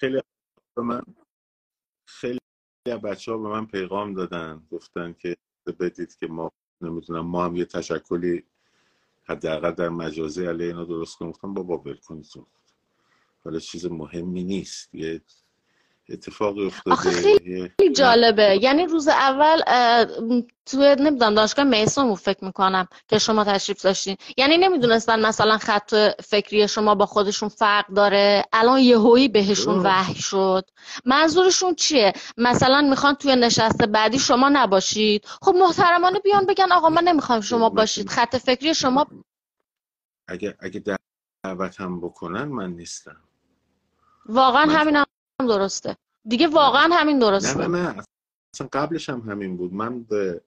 خیلی به من خیلی بچه ها به من پیغام دادن. گفتن که بدید که ما نمی‌دونم ما هم یه تشکلی حداقل در مجازی علیه اینا درست کنیم. گفتم بابا ول کنید. حالا چیز مهمی نیست. یه اتفاقی افتاده. خیلی جالبه. یعنی روز اول تو نمی‌دونم دانشگاه میسون فکر می‌کنم که شما تشریف داشتین. یعنی نمی‌دونستن مثلا خط فکری شما با خودشون فرق داره. الان یهویی بهشون وحی شد. منظورشون چیه؟ مثلا می‌خوان توی نشست بعدی شما نباشید. خب محترمانه بیان بگن آقا ما نمی‌خوایم شما باشید. خط فکری شما اگه اگه دعوت هم بکنن من نیستم. واقعا همین درسته. دیگه واقعا همین درسته. نه نه نه. اصلا قبلش هم همین بود. من به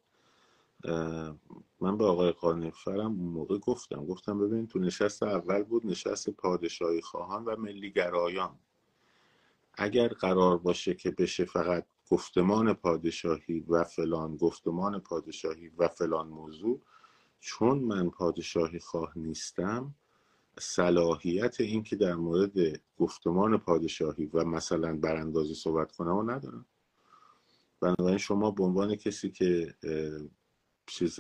من به آقای قانفرم اون موقع گفتم. گفتم ببین تو نشست اول بود نشست پادشاهی خواهان و ملیگرایان. اگر قرار باشه که بشه فقط گفتمان پادشاهی و فلان گفتمان پادشاهی و فلان موضوع چون من پادشاهی خواه نیستم صلاحیت این که در مورد گفتمان پادشاهی و مثلا براندازی صحبت کنم و ندارم. بنابراین شما به عنوان کسی که چیز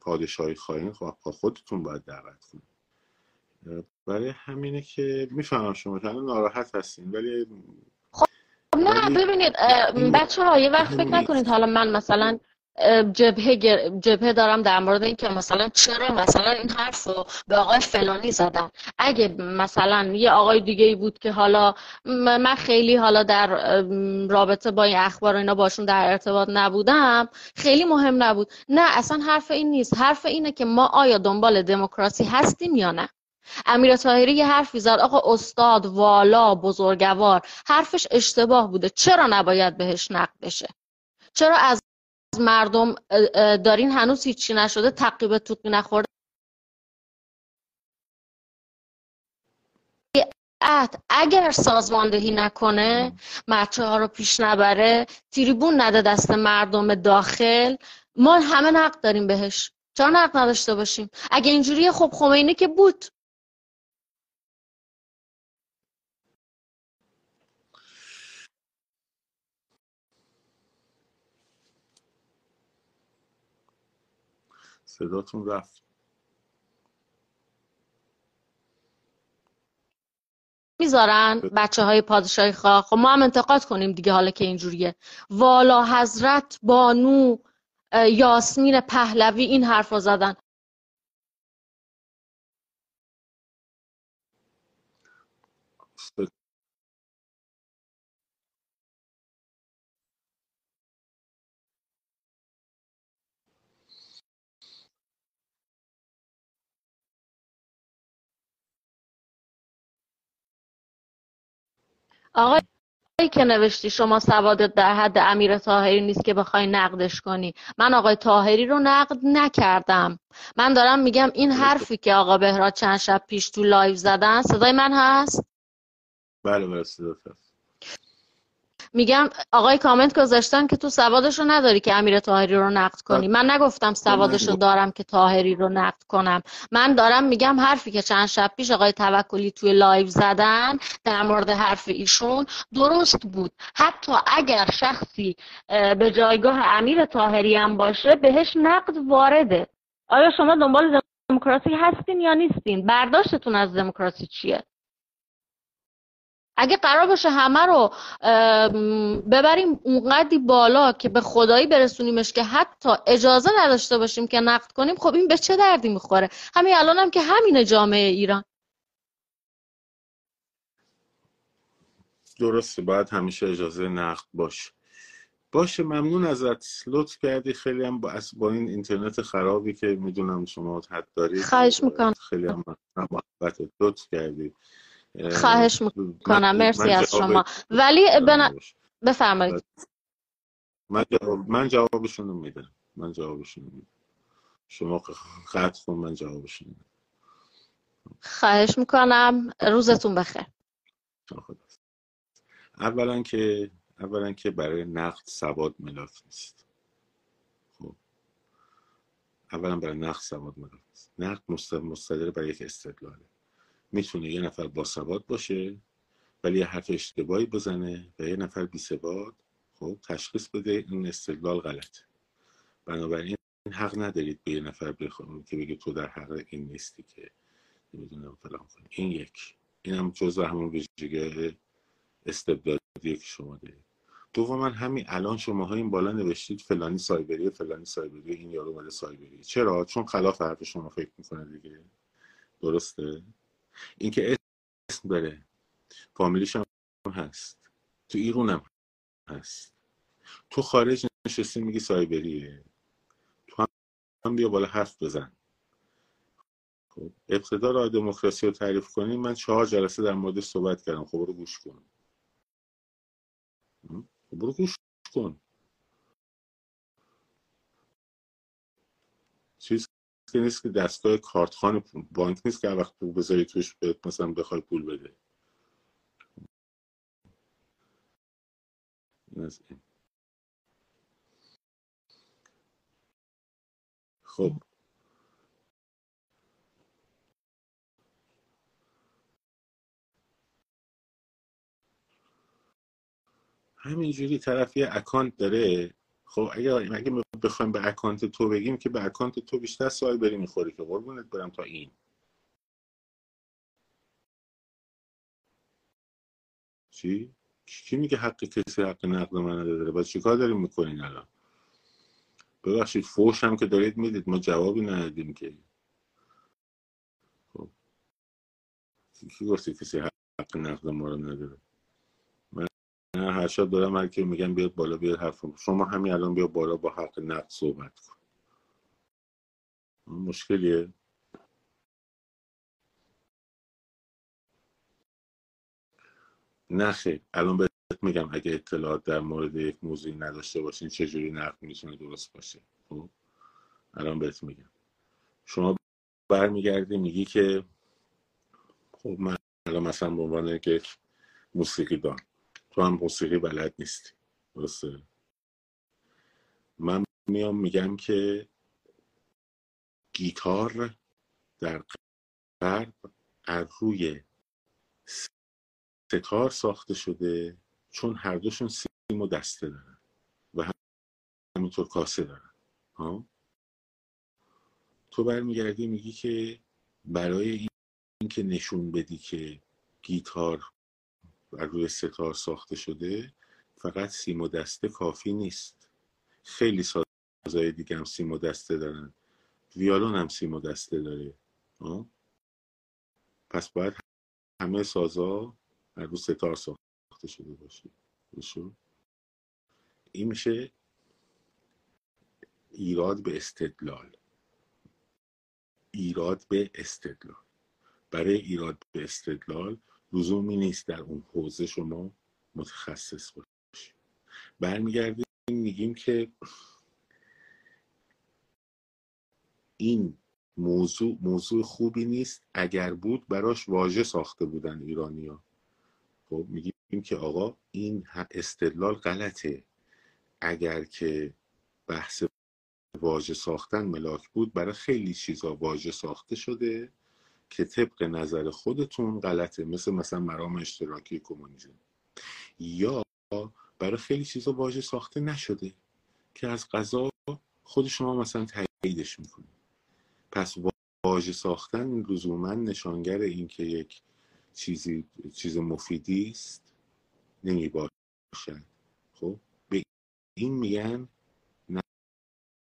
پادشاهی خواهین خودتون باید دعوت کنید. برای همینه که می‌فهمم شما که ناراحت هستین ولی خب نه ببینید بچه ها یه وقت فکر نکنید حالا من مثلا جبهه جبهه دارم در مورد اینکه مثلا چرا مثلا این حرف رو به آقای فلانی زدن. اگه مثلا یه آقای دیگه ای بود که حالا من خیلی حالا در رابطه با این اخبار اینا باشون در ارتباط نبودم خیلی مهم نبود. نه اصلا حرف این نیست. حرف اینه که ما آیا دنبال دموکراسی هستیم یا نه؟ امیر طاهری یه حرفی زد آقا استاد والا بزرگوار حرفش اشتباه بوده. چرا نباید بهش نقد بشه؟ چرا از مردم دارین هنوز هیچی نشده تقیب توقی نخورده. اگر سازماندهی نکنه بچه ها رو پیش نبره تریبون نده دست مردم داخل. ما همه نقد داریم بهش. چرا نقد نداشته باشیم؟ اگه اینجوریه خب خمینی که بود. صداتون رفت. می‌ذارن بچه های پادشاهی خواه. خب ما هم انتقاد کنیم دیگه حالا که اینجوریه. والا حضرت بانو یاسمین پهلوی این حرف رو زدن آقایی که نوشتی شما سوادت در حد امیر طاهری نیست که بخوای نقدش کنی. من آقای طاهری رو نقد نکردم. من دارم میگم این حرفی که آقا بهراد چند شب پیش تو live زدن صدای من هست؟ بله بله هست. میگم آقای کامنت گذاشتن که تو سوادش رو نداری که امیر طاهری رو نقد کنی. من نگفتم سوادش رو دارم که طاهری رو نقد کنم. من دارم میگم حرفی که چند شب پیش آقای توکلی توی live زدن در مورد حرف ایشون درست بود. حتی اگر شخصی به جایگاه امیر تاهری هم باشه بهش نقد وارده. آیا شما دنبال دموکراسی هستین یا نیستین؟ برداشتتون از دموکراسی چیه؟ اگه قرار باشه همه رو ببریم اونقدی بالا که به خدایی برسونیمش که حتی اجازه نداشته باشیم که نقد کنیم خب این به چه دردی می‌خوره؟ همین الان هم که همین جامعه ایران. درسته باید همیشه اجازه نقد باشه. باشه ممنون ازت. لطف کردی. خیلی هم با, با این اینترنت خرابی که می‌دونم شما حد دارید خواهش می‌کنم. خیلی هم محبت. لطف کردی. خواهش می‌کنم. مرسی از شما. ولی بنا... بفرمایید. من, جواب... من جوابشون میدم. من جوابشون میدم. شما قطع کن من جوابشون میدم. خواهش می‌کنم. روزتون بخیر. اولا که اولا که برای نقد سواد ملاک نیست. خب. اولا برای نقد سواد ملاک نیست. نقد مستدر برای یک استدلاله. می‌تونه یه نفر با سواد باشه ولی یه حرف اشتباهی بزنه و یه نفر بی سواد خب تشخیص بده این استدلال غلطه بنابراین حق ندارید به یه نفر بخونید که بگه تو در حق این نیستی که نمی‌دونم فلان این یک. این هم جزء همون ویژگی استبدادیه که شما دارید. دوما همین الان شما این بالا نوشتید فلانی سایبری فلانی سایبری این یارو مال سایبری چرا؟ چون خلاف حرف شما فکر می‌کنه دیگه. درسته؟ اینکه اسم داره. فامیلیش هم هست. تو ایرون هم هست. تو خارج نشستی میگی سایبریه. تو هم بیا بالا حرف بزن. خب ابتدا راه دموکراسی رو تعریف کنیم من چهار جلسه در مورد صحبت کردم. خب برو گوش کن. خب برو گوش کن. چیز که نیست که دستگاه کارتخان بانک نیست که وقت بذاری توش مثلا بخوای پول بده. خب. همینجوری طرف یه اکانت داره. خب اگه اگه بخوایم به اکانت تو بگیم که به اکانت تو بیشتر سوال بری می‌خوری که قربونت برم تا این. چی؟ کی میگه حق کسی حق نقد من نداره؟ باز چیکار داریم می‌کنین الان؟ ببخشید فوش هم که دارید می‌دید ما جوابی ندادیم که. خب. کی گفتی کسی حق نقد ما رو نداره؟ هر شب دارم هر که میگم بیاد بالا بیاد حرف شما همین الان بیا بالا با حق نقد صحبت کن. مشکلیه؟ نه الان بهت میگم اگه اطلاعات در مورد یک موضوعی نداشته باشین چجوری نقد می‌تونه درست باشه؟ خب؟ الان بهت میگم. شما برمیگردی میگی که خب من الان مثلا به عنوان که موسیقی دان تو هم موسیقی بلد نیستی. درسته؟ من میام میگم که گیتار در غرب از روی ستار ساخته شده چون هر دوشون سیم و دسته دارن و همینطور کاسه دارن. ها؟ تو برمیگردی میگی که برای این که نشون بدی که گیتار بر روی ستار ساخته شده فقط سیم و دسته کافی نیست. خیلی سازهای دیگه هم سیم و دسته دارن. ویالون هم سیم و دسته داره. پس باید همه سازا هر رو ستار ساخته شده باشه. این میشه ایراد به استدلال. ایراد به استدلال. برای ایراد به استدلال لزومی نیست در اون حوزه شما متخصص باشید برمیگردیم میگیم که این موضوع موضوع خوبی نیست. اگر بود براش واژه ساخته بودن ایرانیا خب میگیم که آقا این استدلال غلطه. اگر که بحث واژه ساختن ملاک بود برای خیلی چیزا واژه ساخته شده. که طبق نظر خودتون غلطه مثل مثلا مرام اشتراکی کمونیسم. یا برای خیلی چیزا واژه ساخته نشده که از قضا خود شما مثلا تاییدش می‌کنید پس واژه ساختن لزوما نشانگر این که یک چیزی چیز مفیدی است نمی باشد خب؟ به این میگن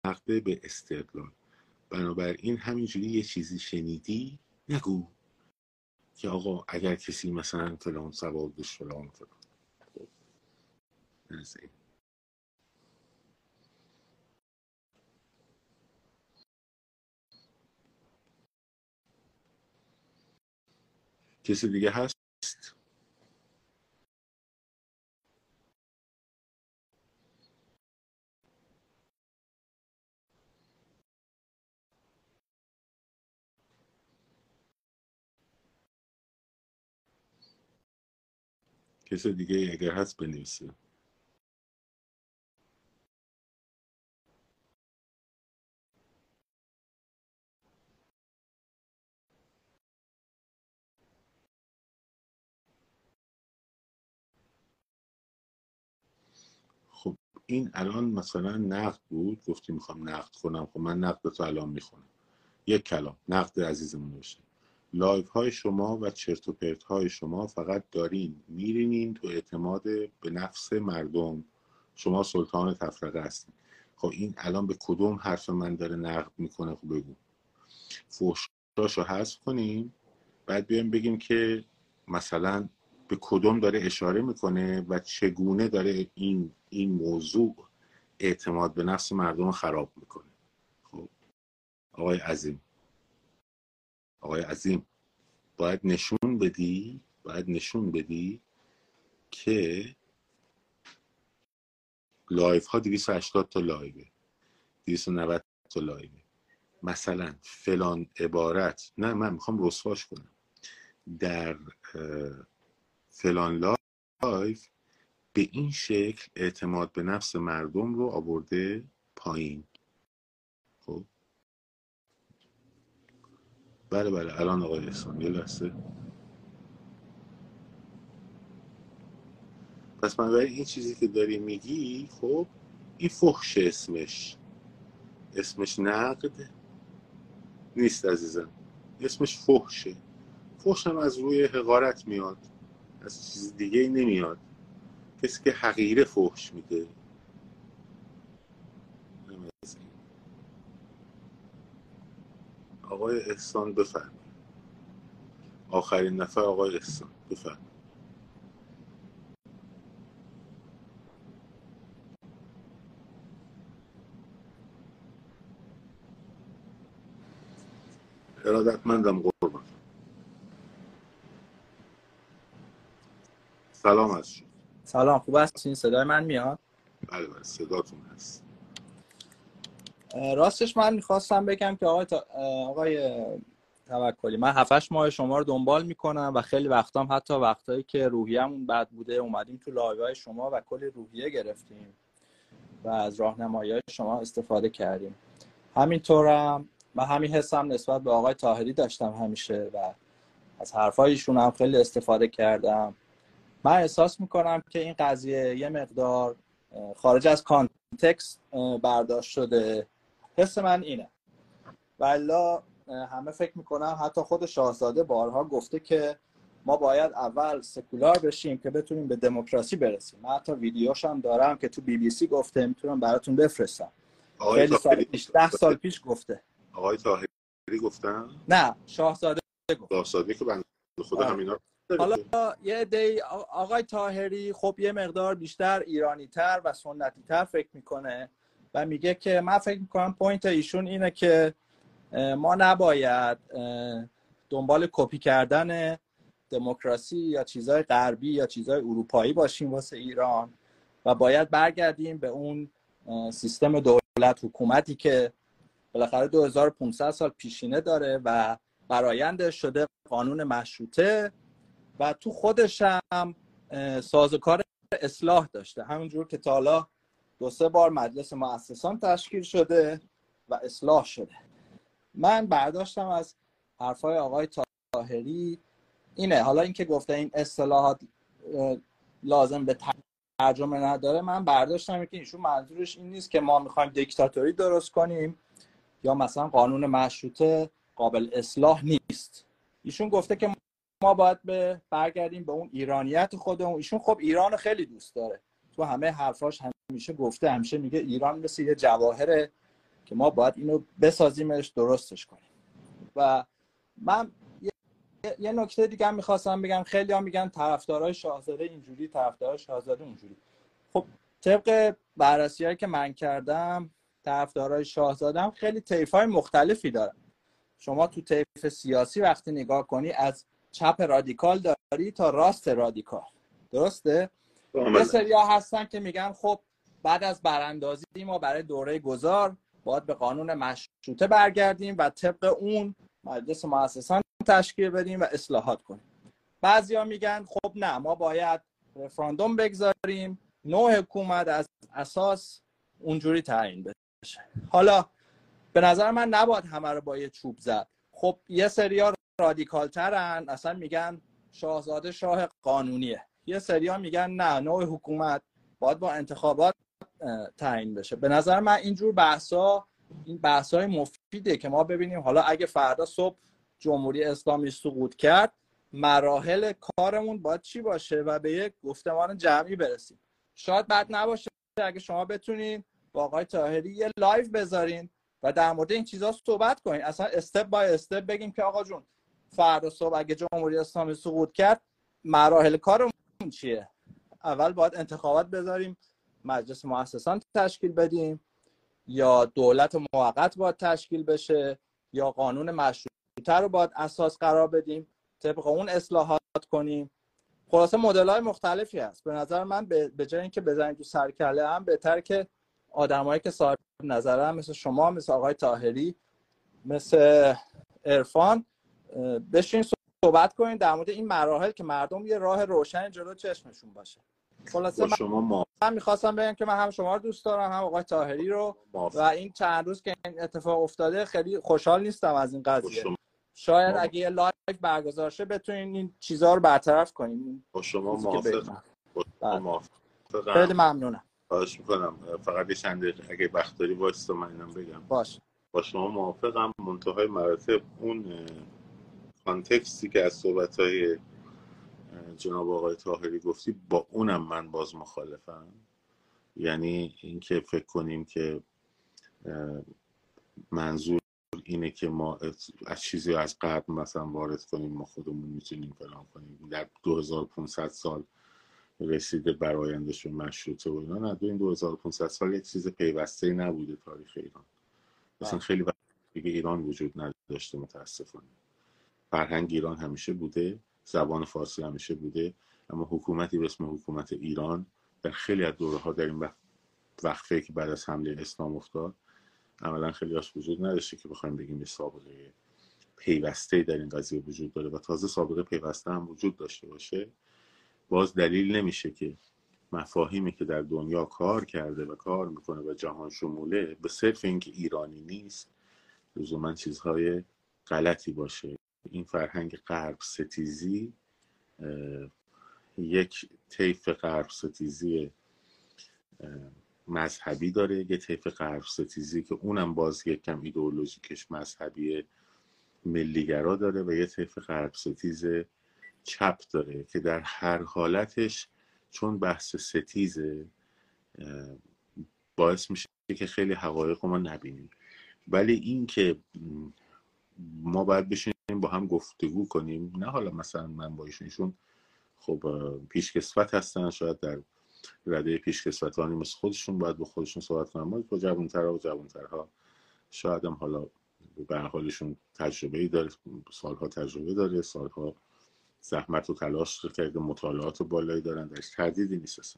نقده به استدلال. بنابراین همینجوری یه چیزی شنیدی نگو که آقا اگر کسی مثلا فلان سوال داشت فلان فلان. کسی دیگه هست کس دیگه اگر هست بنویسه. خب این الان مثلا نقد بود گفتی می‌خوام نقد کنم خب من نقد تو الان می‌خونم. یک کلام نقد عزیزمون نوشتم live های شما و چرت و پرت های شما فقط دارین. میرینین تو اعتماد به نفس مردم. شما سلطان تفرقه هستین. خب این الان به کدوم حرف من داره نقد می‌کنه؟ خب بگو. فوشاشو حذف کنیم بعد بیایم بگیم که مثلا به کدوم داره اشاره می‌کنه و چگونه داره این این موضوع اعتماد به نفس مردم خراب می‌کنه. خب آقای عظیم. آقای عظیم باید نشون بدی باید نشون بدی که live ها 280 تا live ه 290 تا live ه مثلا فلان عبارت نه من می‌خوام رسواش کنم. در فلان live به این شکل اعتماد به نفس مردم رو آورده پایین. خب؟ بله بله. الان آقای احسان یه لحظه. پس من این چیزی که داری میگی خب این فخش اسمش. اسمش نقد نیست عزیزم. اسمش فحشه. فحش هم از روی حقارت میاد. از چیز دیگه نمیاد. کسی که حقیره فحش میده. آقای احسان بفرمایید. آخرین نفر آقای احسان بفرمایید. ارادتمندم قربان. سلام از شما. سلام خوب هستین؟ صدای من میاد؟ بله بله صداتون هست. راستش من می‌خواستم بگم که آقای, تا... آقای توکلی من هفتش ماه شما رو دنبال می‌کنم و خیلی وقتام حتی وقتایی که روحیه‌مون بد بوده اومدیم تو live های شما و کلی روحیه گرفتیم و از راهنمایی شما استفاده کردیم. همینطورم من همین حسم نسبت به آقای طاهری داشتم همیشه و از حرفایشون هم خیلی استفاده کردم. من احساس می‌کنم که این قضیه یه مقدار خارج از context برداشت شده. حس من اینه. والا همه فکر می‌کنم حتی خود شاهزاده بارها گفته که ما باید اول سکولار بشیم که بتونیم به دموکراسی برسیم. من حتی ویدیوش هم دارم که تو بی بی سی گفته می‌تونم براتون بفرستم. خیلی سال پیش ده سال پیش گفته. آقای تاهری گفتن؟ نه شاهزاده گفت. شاهزاده که بنده خدا همینا حالا یه عده آقای تاهری خب یه مقدار بیشتر ایرانی تر و سنتی تر فکر می‌کنه. و میگه که من فکر می‌کنم point ایشون اینه که ما نباید دنبال کپی کردن دموکراسی یا چیزهای غربی یا چیزهای اروپایی باشیم واسه ایران و باید برگردیم به اون سیستم دولت حکومتی که بالاخره 2500 سال پیشینه داره و براینده شده قانون مشروطه و تو خودش هم سازوکار اصلاح داشته. همونجور که تا حالا دو سه بار مجلس مؤسسان تشکیل شده و اصلاح شده. من برداشتم از حرفای آقای تاهری اینه. حالا اینکه گفته این اصلاحات لازم به ترجمه نداره من برداشتم که ایشون منظورش این نیست که ما می‌خوایم دیکتاتوری درست کنیم یا مثلا قانون مشروطه قابل اصلاح نیست. ایشون گفته که ما باید به برگردیم به اون ایرانیت خودمون. ایشون خب ایران خیلی دوست داره. تو همه حرفاش همیشه گفته همیشه میگه ایران مثل یه جواهره که ما باید اینو بسازیمش درستش کنیم. و من یه نکته دیگه هم می‌خواستم بگم. خیلی هم میگن طرفدارای شاهزاده اینجوری طرفدارای شاهزاده اونجوری. خب طبق بررسی که من کردم طرفدارای شاهزاده خیلی طیف های مختلفی دارن. شما تو طیف سیاسی وقتی نگاه کنی از چپ رادیکال داری تا راست رادیکال. درسته؟ یه سری هستن که میگن خب بعد از براندازی ما برای دوره گذار باید به قانون مشروطه برگردیم و طبق اون مجلس مؤسسان تشکیل بدیم و اصلاحات کنیم. بعضیا میگن خب نه ما باید رفراندوم بگذاریم نوع حکومت از اساس اونجوری تعیین بشه. حالا به نظر من نباید همه رو با یه چوب زد. خب یه سریا رادیکال ترن اصلا میگن شاهزاده شاه قانونیه. یه سریا میگن نه نوع حکومت باید با انتخابات تعیین بشه. به نظر من اینجور بحثا این بحث های مفیده که ما ببینیم. حالا اگه فردا صبح جمهوری اسلامی سقوط کرد مراحل کارمون باید چی باشه و به یک گفتمان جمعی برسیم. شاید بعد نباشه اگه شما بتونین با آقای تاهری یه لایو بذارین و در مورد این چیزها صحبت کنین. اصلا step by step بگیم که آقا جون فردا صبح اگه جمهوری اسلامی سقوط کرد مراحل کارمون چیه؟ اول باید انتخابات بذاریم. مجلس مؤسسان تشکیل بدیم یا دولت موقت باید تشکیل بشه یا قانون مشروطه رو باید اساس قرار بدیم طبق اون اصلاحات کنیم. خلاصه مدل های مختلفی هست. به نظر من به جای اینکه بزنیم تو سرکله هم بهتر که آدمایی که صاحب نظر مثل شما مثل آقای تاهری مثل ارفان بشین صحبت کنیم در مورد این مراحل که مردم یه راه روشن جلو چشمشون باشه. خلاصه شما ما... من می‌خواستم بگم که من هم شما رو دوست دارم هم آقای تاهری رو. و این چند روز که این اتفاق افتاده خیلی خوشحال نیستم از این قضیه. شاید اگه یه لایو برگزار شه بتونین این چیزها رو برطرف کنین. با شما موافقم بله. خیلی ممنونم. خواهش می‌کنم. فقط یه چند اگه وقت داری وایستا من اینم بگم. باش با شما موافقم. منتهای مراتب اون کانتکستی که از صحبت های جناب آقای تاهری گفتی با اونم من باز مخالفم. یعنی اینکه فکر کنیم که منظور اینه که ما از چیزی از قبل مثلا وارد کنیم ما خودمون می‌تونیم فلان کنیم. در 2500 سال رسیده برایندش به مشروطه و اینا نه این 2500 سال یک چیز پیوسته نبوده تاریخ ایران. مثلا بله. خیلی وقت دیگه ایران وجود نداشته متاسفانه. فرهنگ ایران همیشه بوده. زبان فارسی همیشه بوده اما حکومتی به اسم حکومت ایران در خیلی از دوره ها در این وقفه که بعد از حمله اسلام افتاد عملا خیلی هاش وجود نداشته که بخوایم بگیم یه سابقه پیوسته در این قضیه وجود داره و تازه سابقه پیوسته هم وجود داشته باشه. باز دلیل نمیشه که مفاهیمی که در دنیا کار کرده و کار می‌کنه و جهان شموله به صرف اینکه ایرانی نیست لزوما چیزهای غلطی باشه. این فرهنگ غرب ستیزی یک طیف غرب ستیزی مذهبی داره یه طیف غرب ستیزی که اونم باز یک کم ایدئولوژیکش مذهبی ملیگرا داره و یه طیف غرب ستیز چپ داره که در هر حالتش چون بحث ستیزه باعث میشه که خیلی حقایق ما نبینیم. ولی این که ما باید بشینیم با هم گفتگو کنیم. نه حالا مثلا من با ایشون خب پیشکسوت هستن. شاید در رده پیشکسوتانی مثل خودشون باید با خودشون صحبت کنن. ما با جوانترها و جوانترها شاید هم حالا به حالشون تجربه ای داره سالها تجربه داره. سالها زحمت و تلاش کرده مطالعات بالایی دارن درش تردیدی نیست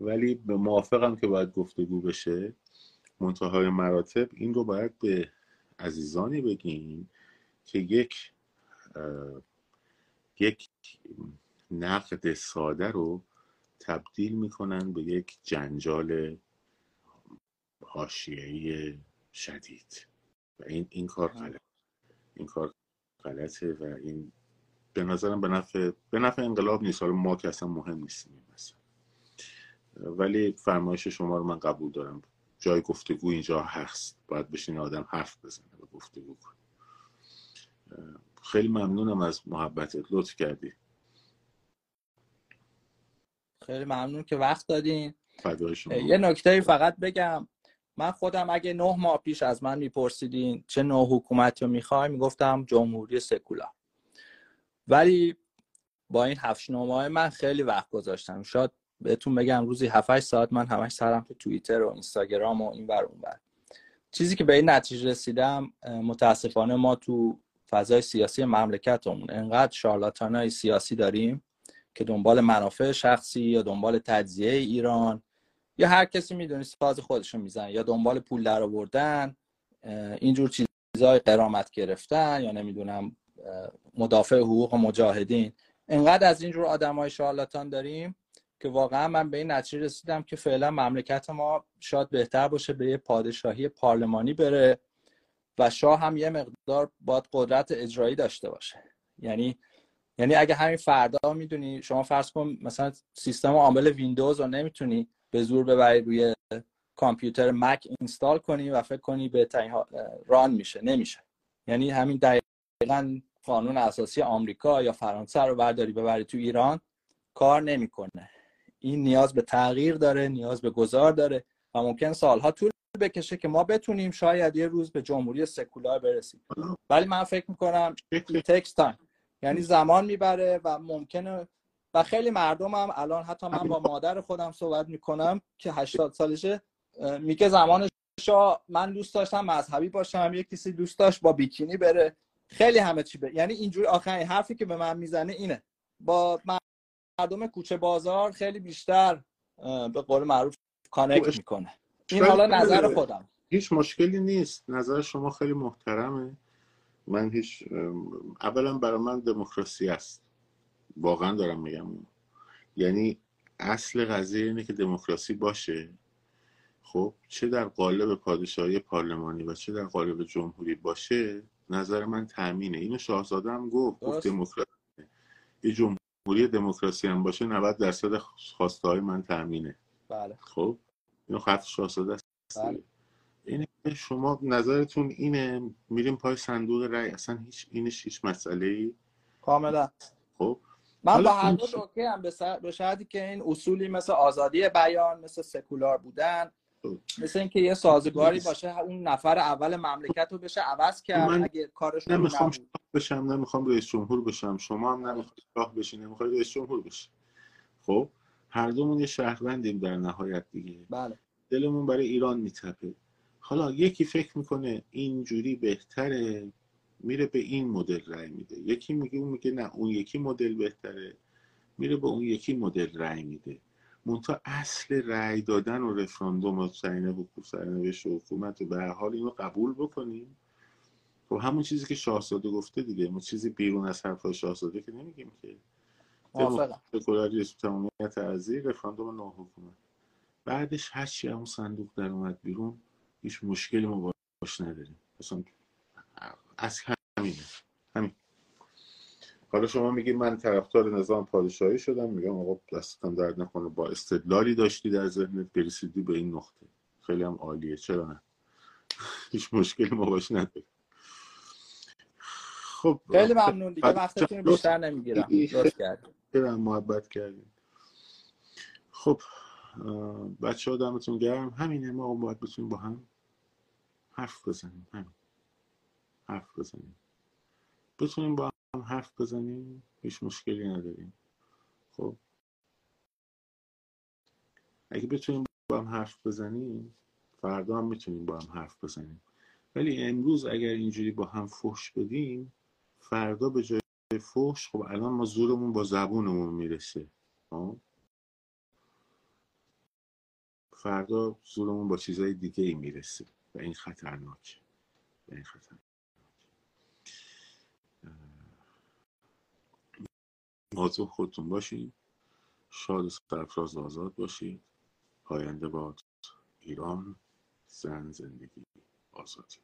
ولی به موافقم که باید گفتگو بشه. منتهای مراتب این رو باید به عزیزانی بگیم که یک یک نقد ساده رو تبدیل می‌کنن به یک جنجال حاشیه‌ای شدید. و این این کار غلط. این کار غلطه و این به نظرم به نفع به نفع انقلاب نیست. حالا ما که اصلا مهم نیستیم مثلا ولی فرمایش شما رو من قبول دارم. جای گفتگو اینجا هست. باید بشین آدم حرف بزنه و گفتگو کنه. خیلی ممنونم از محبتت. لطف کردی. خیلی ممنون که وقت دادین. یه نکته فقط بگم. من خودم اگه نه ماه پیش از من میپرسیدین چه نوع حکومت رو می‌خوای می‌گفتم جمهوری سکولار. ولی با این هفت ماه من خیلی وقت گذاشتم. شاید بهتون بگم روزی 7 ساعت من همش سرم تو توییتر و اینستاگرام و این بر اون بر چیزی که به این نتیجه رسیدم متاسفانه ما تو فضای سیاسی مملکتمون. انقدر شارلاتانای سیاسی داریم که دنبال منافع شخصی یا دنبال تجزیه ایران یا هر کسی می‌دونی ساز خودشون می‌زنه یا دنبال پول در آوردن اینجور چیزهای قرامت گرفتن یا نمی‌دونم مدافع حقوق و مجاهدین. انقدر از اینجور آدم های شارلاتان داریم که واقعا من به این نتیجه رسیدم که فعلا مملکت ما شاید بهتر باشه به یه پادشاهی پارلمانی بره. و شاه هم یه مقدار باید قدرت اجرایی داشته باشه. یعنی یعنی اگه همین فردا می‌دونی شما فرض کن مثلا سیستم عامل ویندوز رو نمی‌تونی به زور ببری روی کامپیوتر مک اینستال کنی و فکر کنی به ران میشه. نمیشه. یعنی همین دقیقا قانون اساسی آمریکا یا فرانسه رو برداری ببری تو ایران کار نمی‌کنه. این نیاز به تغییر داره نیاز به گذار داره و ممکن سالها طول بکشه که ما بتونیم شاید یه روز به جمهوری سکولار برسیم. ولی من فکر می‌کنم takes time یعنی زمان می‌بره و ممکنه و خیلی مردم هم الان حتی من با مادر خودم صحبت می‌کنم که 80 سالشه میگه زمانش من دوست داشتم مذهبی باشم یه کسی دوست داشت با بیکینی بره. خیلی همه چی به یعنی اینجوری آخرین حرفی که به من می‌زنه اینه. با مردم کوچه بازار خیلی بیشتر به قول معروف connect می‌کنه. این حالا نظر خودم. هیچ مشکلی نیست. نظر شما خیلی محترمه. من هیچ اولا برای من دموکراسی است. واقعا دارم میگم یعنی اصل قضیه اینه که دموکراسی باشه. خب چه در قالب پادشاهی پارلمانی و چه در قالب جمهوری باشه نظر من تامینه اینو شاهزاده هم گفت گفت دموکراسی. یه جمهوری دموکراسی هم باشه 90 درصد خواسته های من تامینه بله. خب؟ اینو خط شاهزاده است. بله. اینه شما نظرتون اینه میریم پای صندوق رای اصلا هیچ اینش هیچ مسئله ای کاملا. خب. من با هر دو اوکی هم به شرطی که این اصولی مثل آزادی بیان مثل سکولار بودن مثل اینکه یه سازگاری باشه اون نفر اول مملکت رو بشه عوض کرد من اگه کارش نمی‌خوام شاه بشم نمی‌خوام رئیس جمهور بشم. شما هم نمی‌خواد شاه بشی نمی‌خوای رئیس جمهور بشی. خب. هر دومون یه شهروندیم در نهایت دیگه. بله. دلمون برای ایران میتپه. حالا یکی فکر می‌کنه اینجوری بهتره میره به این مدل رأی میده. یکی میگه اون میگه نه اون یکی مدل بهتره. میره به اون یکی مدل رأی میده. منتها اصل رأی دادن و رفراندوم و حقوق سرنوشت و حکومت و به هر حال اینو قبول بکنیم. خب همون چیزی که شاهزاده گفته دیگه ما چیزی بیرون از حرفای شاهزاده که نمیگیم که. سکولاریسم تمامیت ارزی رفراندوم نو حکومت. بعدش هرچی همون صندوق در اومد بیرون هیچ مشکلی ما باش نداریم. اصلا از همینه. همین. حالا شما میگی من طرفدار نظام پادشاهی شدم. میگم آقا دستتم درد نکنه. با استدلالی داشتی در ذهنت برسیدی به این نقطه. خیلی هم عالیه. چرا نه؟ هیچ مشکلی ما باش نداریم. خب خیلی ممنون دیگه وقتتون بیشتر نمی‌گیرم. درست کردیم محبت کردیم. خب بچه ها دمتون گرم. همینه ما باید بتونیم با هم حرف بزنیم. همین. حرف بزنیم. بتونیم با هم حرف بزنیم هیچ مشکلی نداریم. خب. اگه بتونیم با هم حرف بزنیم فردا هم می‌تونیم با هم حرف بزنیم. ولی امروز اگر اینجوری با هم فحش بدیم فردا به جای فحش خب الان ما زورمون با زبونمون می‌رسه. خب؟ فردا زورمون با چیزهای دیگه ای می‌رسه. و این خطرناکه. و این خطرناک موضوع خودتون باشید شاد و سرفراز آزاد باشید پاینده باد ایران زن زندگی آزادی